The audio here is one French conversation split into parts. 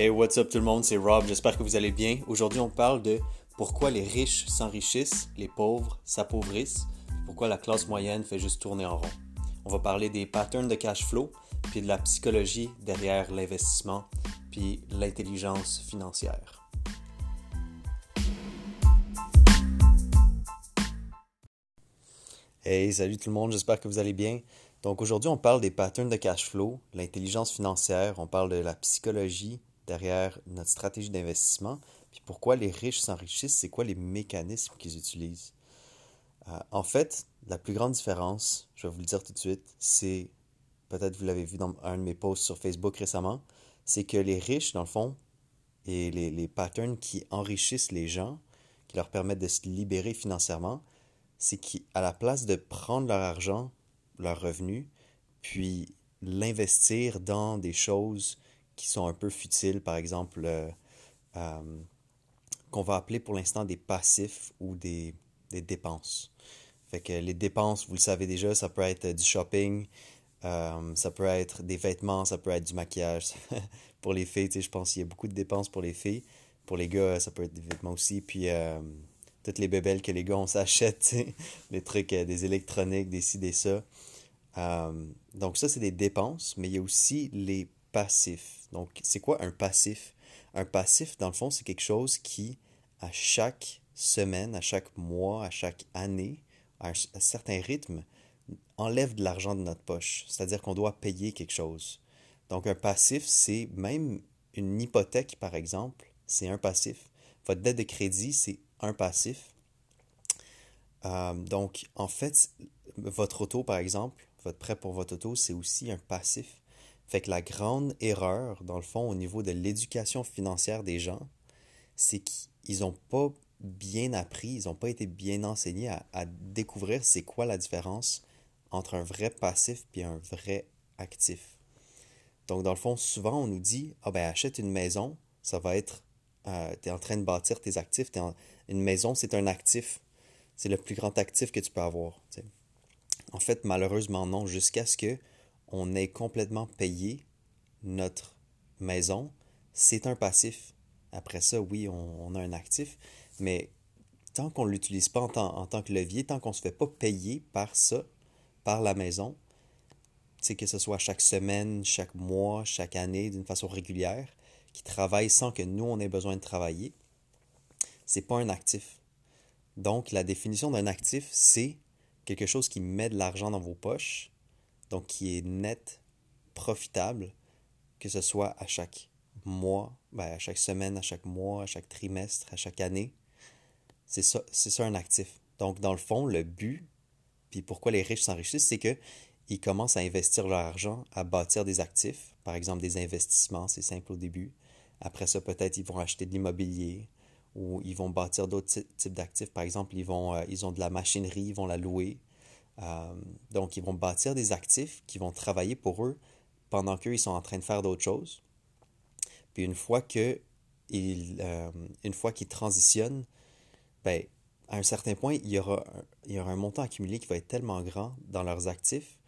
Hey, what's up tout le monde, c'est Rob, j'espère que vous allez bien. Aujourd'hui, on parle de pourquoi les riches s'enrichissent, les pauvres s'appauvrissent, pourquoi la classe moyenne fait juste tourner en rond. On va parler des patterns de cash flow, puis de la psychologie derrière l'investissement, puis l'intelligence financière. Hey, salut tout le monde, j'espère que vous allez bien. Donc aujourd'hui, on parle des patterns de cash flow, l'intelligence financière, on parle de la psychologie derrière notre stratégie d'investissement, puis pourquoi les riches s'enrichissent, c'est quoi les mécanismes qu'ils utilisent. Euh, en fait, la plus grande différence, je vais vous le dire tout de suite, c'est, peut-être vous l'avez vu dans un de mes posts sur Facebook récemment, c'est que les riches, dans le fond, et les, les patterns qui enrichissent les gens, qui leur permettent de se libérer financièrement, c'est qu'à la place de prendre leur argent, leur revenu, puis l'investir dans des choses qui sont un peu futiles, par exemple, euh, euh, qu'on va appeler pour l'instant des passifs ou des, des, dépenses. Fait que les dépenses, vous le savez déjà, ça peut être du shopping, euh, ça peut être des vêtements, ça peut être du maquillage. pour les filles, je pense qu'il y a beaucoup de dépenses pour les filles. Pour les gars, ça peut être des vêtements aussi. Puis toutes les bébelles que les gars on s'achète, les trucs, des électroniques, des ci, des ça. donc ça, c'est des dépenses, mais il y a aussi les passif. Donc, c'est quoi un passif? Un passif, dans le fond, c'est quelque chose qui, à chaque semaine, à chaque mois, à chaque année, à un, certain rythme, enlève de l'argent de notre poche. C'est-à-dire qu'on doit payer quelque chose. Donc, un passif, c'est même une hypothèque, par exemple, c'est un passif. Votre dette de crédit, c'est un passif. Euh, donc, en fait, votre auto, par exemple, votre prêt pour votre auto, c'est aussi un passif. Fait que la grande erreur, dans le fond, au niveau de l'éducation financière des gens, c'est qu'ils n'ont pas bien appris, ils n'ont pas été bien enseignés à, découvrir c'est quoi la différence entre un vrai passif et un vrai actif. Donc, dans le fond, souvent, on nous dit Ah, ben, achète une maison, ça va être. Euh, tu es en train de bâtir tes actifs. Une maison, c'est un actif. C'est le plus grand actif que tu peux avoir. En fait, malheureusement, non, jusqu'à ce que on est complètement payé notre maison, c'est un passif. Après ça, oui, on, a un actif, mais tant qu'on ne l'utilise pas en tant, que levier, tant qu'on ne se fait pas payer par ça, par la maison, que ce soit chaque semaine, chaque mois, chaque année, d'une façon régulière, qui travaille sans que nous, on ait besoin de travailler, c'est pas un actif. Donc, la définition d'un actif, c'est quelque chose qui met de l'argent dans vos poches donc qui est net, profitable, que ce soit à chaque mois, ben, à chaque semaine, à chaque mois, à chaque trimestre, à chaque année. C'est ça, un actif. Donc, dans le fond, le but, puis pourquoi les riches s'enrichissent, c'est que ils commencent à investir leur argent, à bâtir des actifs, par exemple des investissements, c'est simple au début. Après ça, peut-être ils vont acheter de l'immobilier ou ils vont bâtir d'autres types d'actifs. Par exemple, ils, vont, euh, ils ont de la machinerie, ils vont la louer. Euh, donc, ils vont bâtir des actifs qui vont travailler pour eux pendant qu'eux, ils sont en train de faire d'autres choses. Puis une fois euh, qu'ils transitionnent, ben, à un certain point, il y, aura, il y aura un montant accumulé qui va être tellement grand dans leurs actifs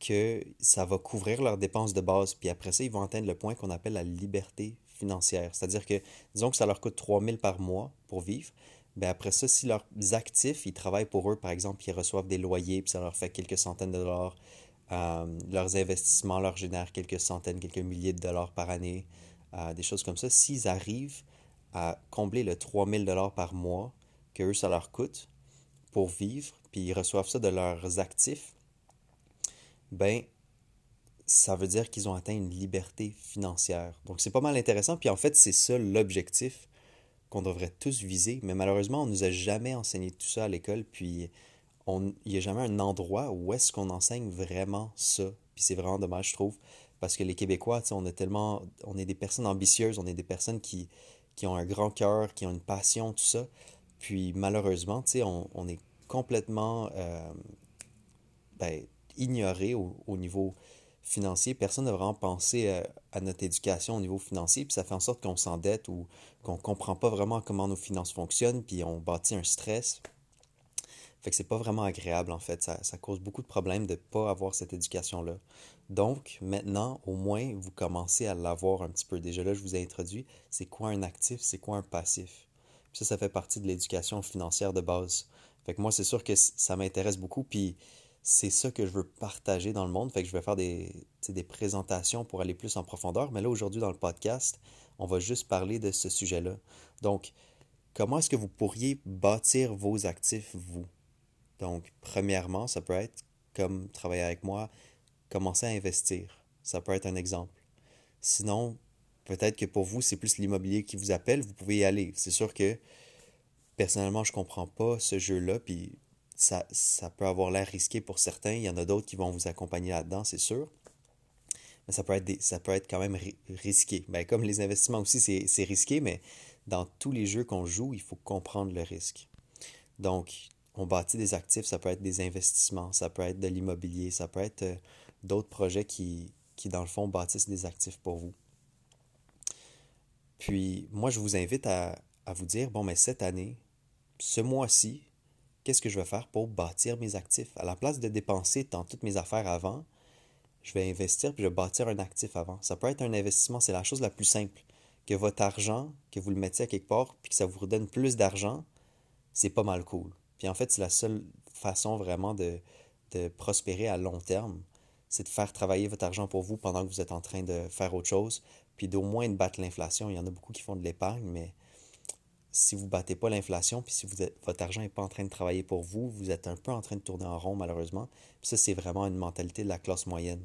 que ça va couvrir leurs dépenses de base. Puis après ça, ils vont atteindre le point qu'on appelle la liberté C'est-à-dire que, disons que ça leur coûte 3000 par mois pour vivre, ben après ça, si leurs actifs, ils travaillent pour eux, par exemple, ils reçoivent des loyers, puis ça leur fait quelques centaines de dollars, euh, leurs investissements leur génèrent quelques centaines, quelques milliers de dollars par année, euh, des choses comme ça. S'ils arrivent à combler le 3000 dollars par mois que eux, ça leur coûte pour vivre, puis ils reçoivent ça de leurs actifs, ben ça veut dire qu'ils ont atteint une liberté financière. Donc c'est pas mal intéressant, puis en fait, c'est ça l'objectif qu'on devrait tous viser, mais malheureusement, on nous a jamais enseigné tout ça à l'école, puis il n'y a jamais un endroit où est-ce qu'on enseigne vraiment ça. Puis c'est vraiment dommage, je trouve, parce que les Québécois, on est tellement, on est des personnes ambitieuses, on est des personnes qui, qui ont un grand cœur, qui ont une passion, tout ça. Puis malheureusement, on, on est complètement euh, ben, ignoré au, niveau financier. Personne n'a vraiment pensé euh, à, notre éducation au niveau financier, puis ça fait en sorte qu'on s'endette ou qu'on ne comprend pas vraiment comment nos finances fonctionnent, puis on bâtit un stress. Fait que c'est pas vraiment agréable en fait. Ça, cause beaucoup de problèmes de ne pas avoir cette éducation-là. Donc maintenant, au moins, vous commencez à l'avoir un petit peu. Déjà là, je vous ai introduit, c'est quoi un actif, c'est quoi un passif? Ça, ça fait partie de l'éducation financière de base. Fait que moi, c'est sûr que ça m'intéresse beaucoup. C'est ça que je veux partager dans le monde. Fait que je vais faire des, présentations pour aller plus en profondeur. Mais là, aujourd'hui, dans le podcast, on va juste parler de ce sujet-là. Donc, comment est-ce que vous pourriez bâtir vos actifs, vous? Donc, premièrement, ça peut être, comme travailler avec moi, commencer à investir. Ça peut être un exemple. Sinon, peut-être que pour vous, c'est plus l'immobilier qui vous appelle, vous pouvez y aller. C'est sûr que, personnellement, je ne comprends pas ce jeu-là, puis ça, ça peut avoir l'air risqué pour certains. Il y en a d'autres qui vont vous accompagner là-dedans, c'est sûr. Mais ça peut être, ça peut être quand même risqué. Ben, comme les investissements aussi, c'est risqué, mais dans tous les jeux qu'on joue, il faut comprendre le risque. Donc, on bâtit des actifs, ça peut être des investissements, ça peut être de l'immobilier, ça peut être euh, d'autres projets qui, qui, dans le fond, bâtissent des actifs pour vous. Puis, moi, je vous invite à, à vous dire, bon, mais cette année, ce mois-ci, qu'est-ce que je vais faire pour bâtir mes actifs? À la place de dépenser dans toutes mes affaires avant, je vais investir puis je vais bâtir un actif avant. Ça peut être un investissement, c'est la chose la plus simple. Que votre argent, que vous le mettiez à quelque part puis que ça vous redonne plus d'argent, c'est pas mal cool. Puis en fait, c'est la seule façon vraiment de, de prospérer à long terme, c'est de faire travailler votre argent pour vous pendant que vous êtes en train de faire autre chose, puis d'au moins de battre l'inflation. Il y en a beaucoup qui font de l'épargne, mais si vous ne battez pas l'inflation, puis si votre argent n'est pas en train de travailler pour vous, vous êtes un peu en train de tourner en rond malheureusement. Puis ça, c'est vraiment une mentalité de la classe moyenne.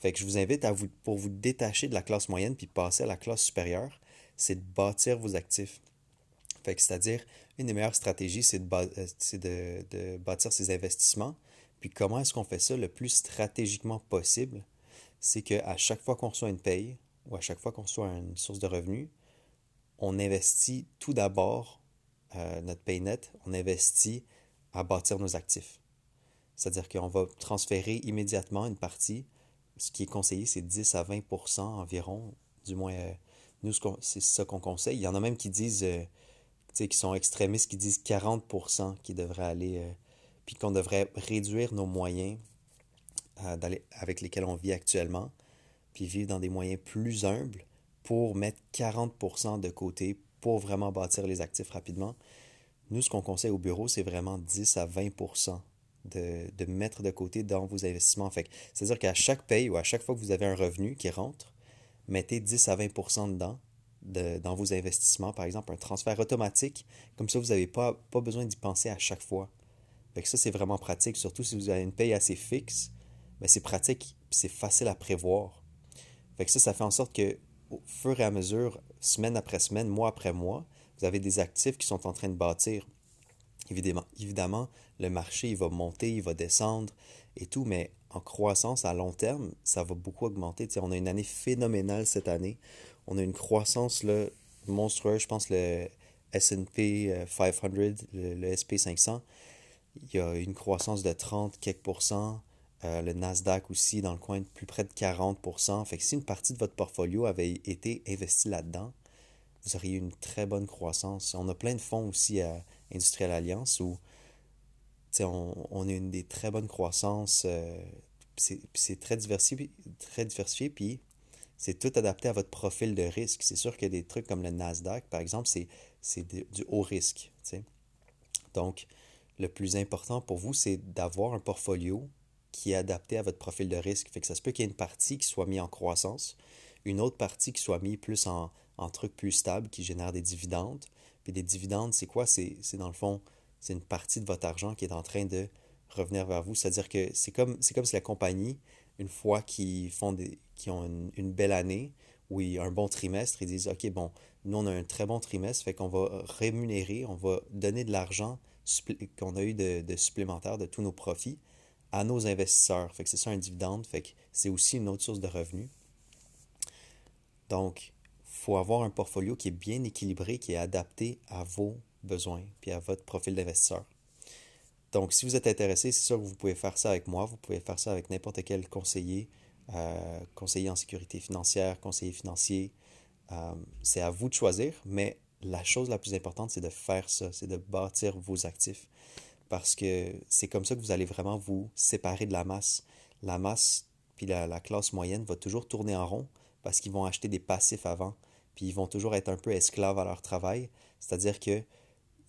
Fait que je vous invite à vous, pour vous détacher de la classe moyenne puis passer à la classe supérieure, c'est de bâtir vos actifs. Fait que c'est-à-dire, une des meilleures stratégies, c'est de, de, bâtir ses investissements. Puis comment est-ce qu'on fait ça le plus stratégiquement possible? C'est qu'à chaque fois qu'on reçoit une paye ou à chaque fois qu'on reçoit une source de revenus, on investit tout d'abord euh, notre paye net, on investit à bâtir nos actifs. C'est-à-dire qu'on va transférer immédiatement une partie. Ce qui est conseillé, c'est 10 à 20% environ. Du moins, euh, nous, c'est ça qu'on conseille. Il y en a même qui disent, euh, qui sont extrémistes, qui disent 40% qui devraient aller, puis qu'on devrait réduire nos moyens avec lesquels on vit actuellement, puis vivre dans des moyens plus humbles pour mettre 40% de côté pour vraiment bâtir les actifs rapidement. Nous, ce qu'on conseille au bureau, c'est vraiment 10 à 20% de, de, mettre de côté dans vos investissements. c'est-à-dire qu'à chaque paye ou à chaque fois que vous avez un revenu qui rentre, mettez 10 à 20% dedans de, dans vos investissements, par exemple un transfert automatique. Comme ça, vous n'avez pas, pas besoin d'y penser à chaque fois. Fait ça, c'est vraiment pratique, surtout si vous avez une paye assez fixe. Ben, c'est pratique c'est facile à prévoir. Fait que ça, ça fait en sorte que au fur et à mesure, semaine après semaine, mois après mois, vous avez des actifs qui sont en train de bâtir. Évidemment, le marché, va monter, il va descendre et tout, mais en croissance à long terme, ça va beaucoup augmenter. on a une année phénoménale cette année. On a une croissance monstrueuse. Je pense le S&P 500, le, le SP 500, il y a une croissance de 30 quelques pourcents. Euh, le Nasdaq aussi dans le coin de plus près de 40%. Fait que si une partie de votre portfolio avait été investie là-dedans, vous auriez une très bonne croissance. On a plein de fonds aussi à Industrial Alliance où on, a une des très bonnes croissances. Euh, c'est très diversifié, très diversifié, puis c'est tout adapté à votre profil de risque. C'est sûr qu'il y a des trucs comme le Nasdaq, par exemple, c'est du haut risque. Donc, le plus important pour vous, c'est d'avoir un portfolio qui est adapté à votre profil de risque. Fait que ça se peut qu'il y ait une partie qui soit mise en croissance, une autre partie qui soit mise plus en, en trucs plus stables qui génèrent des dividendes. Puis des dividendes, c'est quoi? C'est dans le fond, c'est une partie de votre argent qui est en train de revenir vers vous. C'est-à-dire que c'est comme, comme si la compagnie, une fois qu'ils font des, ont une, belle année ou un bon trimestre, ils disent OK, bon, nous on a un très bon trimestre, fait qu'on va rémunérer, on va donner de l'argent qu'on a eu de, de supplémentaire de tous nos profits à nos investisseurs. Fait que c'est ça un dividende, fait que c'est aussi une autre source de revenus. Donc, il faut avoir un portfolio qui est bien équilibré, qui est adapté à vos besoins puis à votre profil d'investisseur. Donc, si vous êtes intéressé, c'est sûr que vous pouvez faire ça avec moi, vous pouvez faire ça avec n'importe quel conseiller, euh, conseiller en sécurité financière, conseiller financier. Euh, c'est à vous de choisir, mais la chose la plus importante, c'est de faire ça, c'est de bâtir vos actifs. Parce que c'est comme ça que vous allez vraiment vous séparer de la masse. La masse, puis la, la classe moyenne va toujours tourner en rond parce qu'ils vont acheter des passifs avant, puis ils vont toujours être un peu esclaves à leur travail. C'est-à-dire que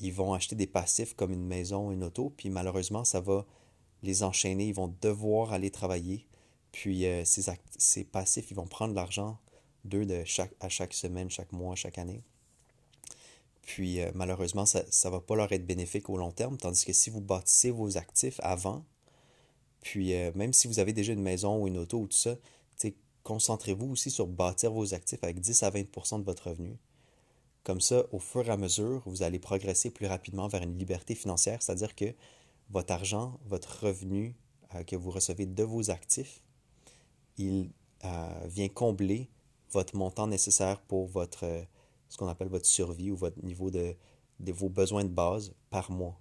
ils vont acheter des passifs comme une maison, une auto, puis malheureusement, ça va les enchaîner. Ils vont devoir aller travailler. Puis euh, ces, ces, passifs, ils vont prendre l'argent d'eux de chaque, à chaque semaine, chaque mois, chaque année. Puis euh, malheureusement, ça ne va pas leur être bénéfique au long terme. Tandis que si vous bâtissez vos actifs avant, puis euh, même si vous avez déjà une maison ou une auto ou tout ça, concentrez-vous aussi sur bâtir vos actifs avec 10 à 20% de votre revenu. Comme ça, au fur et à mesure, vous allez progresser plus rapidement vers une liberté financière, c'est-à-dire que votre argent, votre revenu euh, que vous recevez de vos actifs, il vient combler votre montant nécessaire pour votre, ce qu'on appelle votre survie ou votre niveau de, vos besoins de base par mois.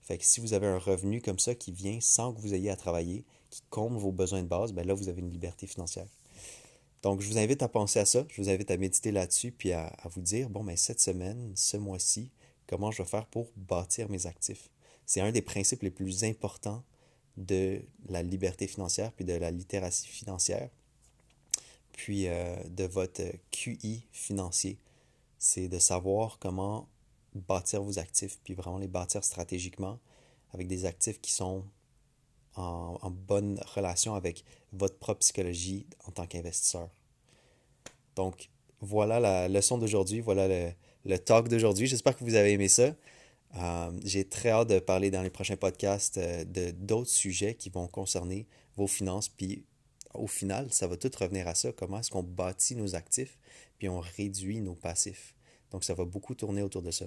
Fait que si vous avez un revenu comme ça qui vient sans que vous ayez à travailler, qui comble vos besoins de base, ben là, vous avez une liberté financière. Donc, je vous invite à penser à ça, je vous invite à méditer là-dessus, puis à, vous dire, bon, ben, cette semaine, ce mois-ci, comment je vais faire pour bâtir mes actifs? C'est un des principes les plus importants de la liberté financière, puis de la littératie financière, puis euh, de votre QI financier. C'est de savoir comment bâtir vos actifs, puis vraiment les bâtir stratégiquement avec des actifs qui sont en, bonne relation avec votre propre psychologie en tant qu'investisseur. Donc, voilà la leçon d'aujourd'hui, voilà le, talk d'aujourd'hui. J'espère que vous avez aimé ça. Euh, j'ai très hâte de parler dans les prochains podcasts euh, de d'autres sujets qui vont concerner vos finances. Puis au final, ça va tout revenir à ça. Comment est-ce qu'on bâtit nos actifs, puis on réduit nos passifs. Donc ça va beaucoup tourner autour de ça.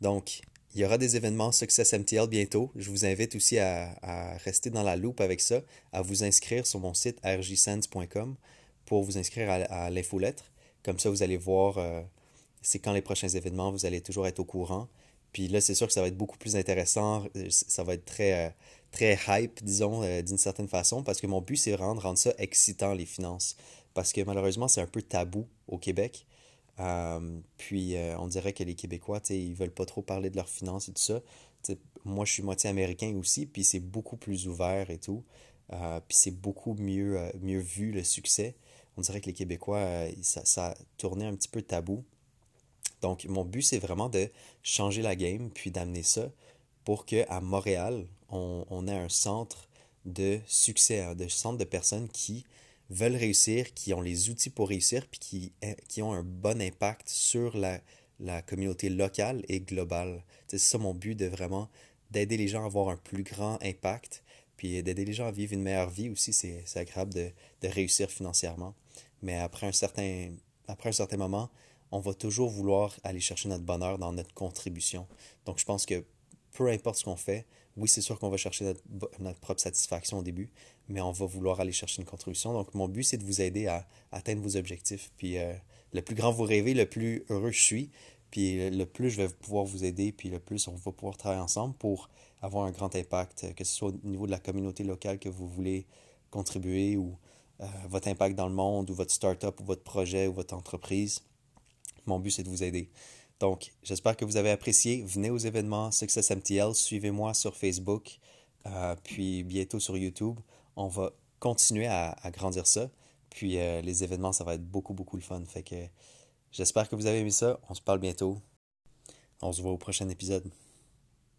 Donc, il y aura des événements Success MTL bientôt. Je vous invite aussi à, rester dans la loupe avec ça, à vous inscrire sur mon site rjsense.com pour vous inscrire à, l'infolettre. Comme ça, vous allez voir euh, c'est quand les prochains événements, vous allez toujours être au courant. Puis là, c'est sûr que ça va être beaucoup plus intéressant. Euh, ça va être très, euh, très hype, disons, d'une certaine façon, parce que mon but, c'est de rendre ça excitant, les finances. Parce que malheureusement, c'est un peu tabou au Québec. Euh, puis euh, on dirait que les Québécois, ils veulent pas trop parler de leurs finances et tout ça. moi, je suis moitié américain aussi, puis c'est beaucoup plus ouvert et tout. Euh, puis c'est beaucoup mieux, mieux vu le succès. On dirait que les Québécois, ça, ça tournait un petit peu tabou. Donc, mon but, c'est vraiment de changer la game, puis d'amener ça pour qu'à Montréal, on, ait un centre de succès, un de centre de personnes qui veulent réussir, qui ont les outils pour réussir, puis qui, eh, qui ont un bon impact sur la, la communauté locale et globale. C'est ça mon but, de vraiment d'aider les gens à avoir un plus grand impact, puis d'aider les gens à vivre une meilleure vie aussi. C'est agréable de, de, réussir financièrement. Mais après un, certain, après un certain moment, on va toujours vouloir aller chercher notre bonheur dans notre contribution. Donc je pense que peu importe ce qu'on fait, oui, c'est sûr qu'on va chercher notre, propre satisfaction au début, mais on va vouloir aller chercher une contribution. Donc, mon but, c'est de vous aider à, atteindre vos objectifs. Puis, euh, le plus grand vous rêvez, le plus heureux je suis. Puis, le plus je vais pouvoir vous aider, puis le plus on va pouvoir travailler ensemble pour avoir un grand impact, que ce soit au niveau de la communauté locale que vous voulez contribuer ou euh, votre impact dans le monde ou votre start-up ou votre projet ou votre entreprise. Mon but, c'est de vous aider. Donc, j'espère que vous avez apprécié. Venez aux événements Success MTL. Suivez-moi sur Facebook, euh, puis bientôt sur YouTube. On va continuer à, grandir ça. Puis euh, les événements, ça va être beaucoup, beaucoup le fun. Fait que j'espère que vous avez aimé ça. On se parle bientôt. On se voit au prochain épisode.